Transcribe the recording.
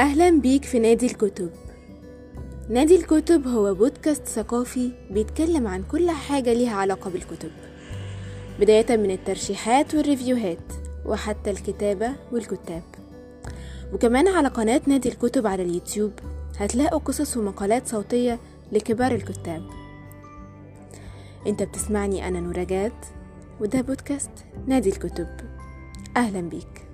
أهلا بيك في نادي الكتب. نادي الكتب هو بودكاست ثقافي بيتكلم عن كل حاجة ليها علاقة بالكتب بداية من الترشيحات والريفيوهات وحتى الكتابة والكتاب. وكمان على قناة نادي الكتب على اليوتيوب هتلاقوا قصص ومقالات صوتية لكبار الكتاب. انت بتسمعني أنا نورجات وده بودكاست نادي الكتب. أهلا بيك.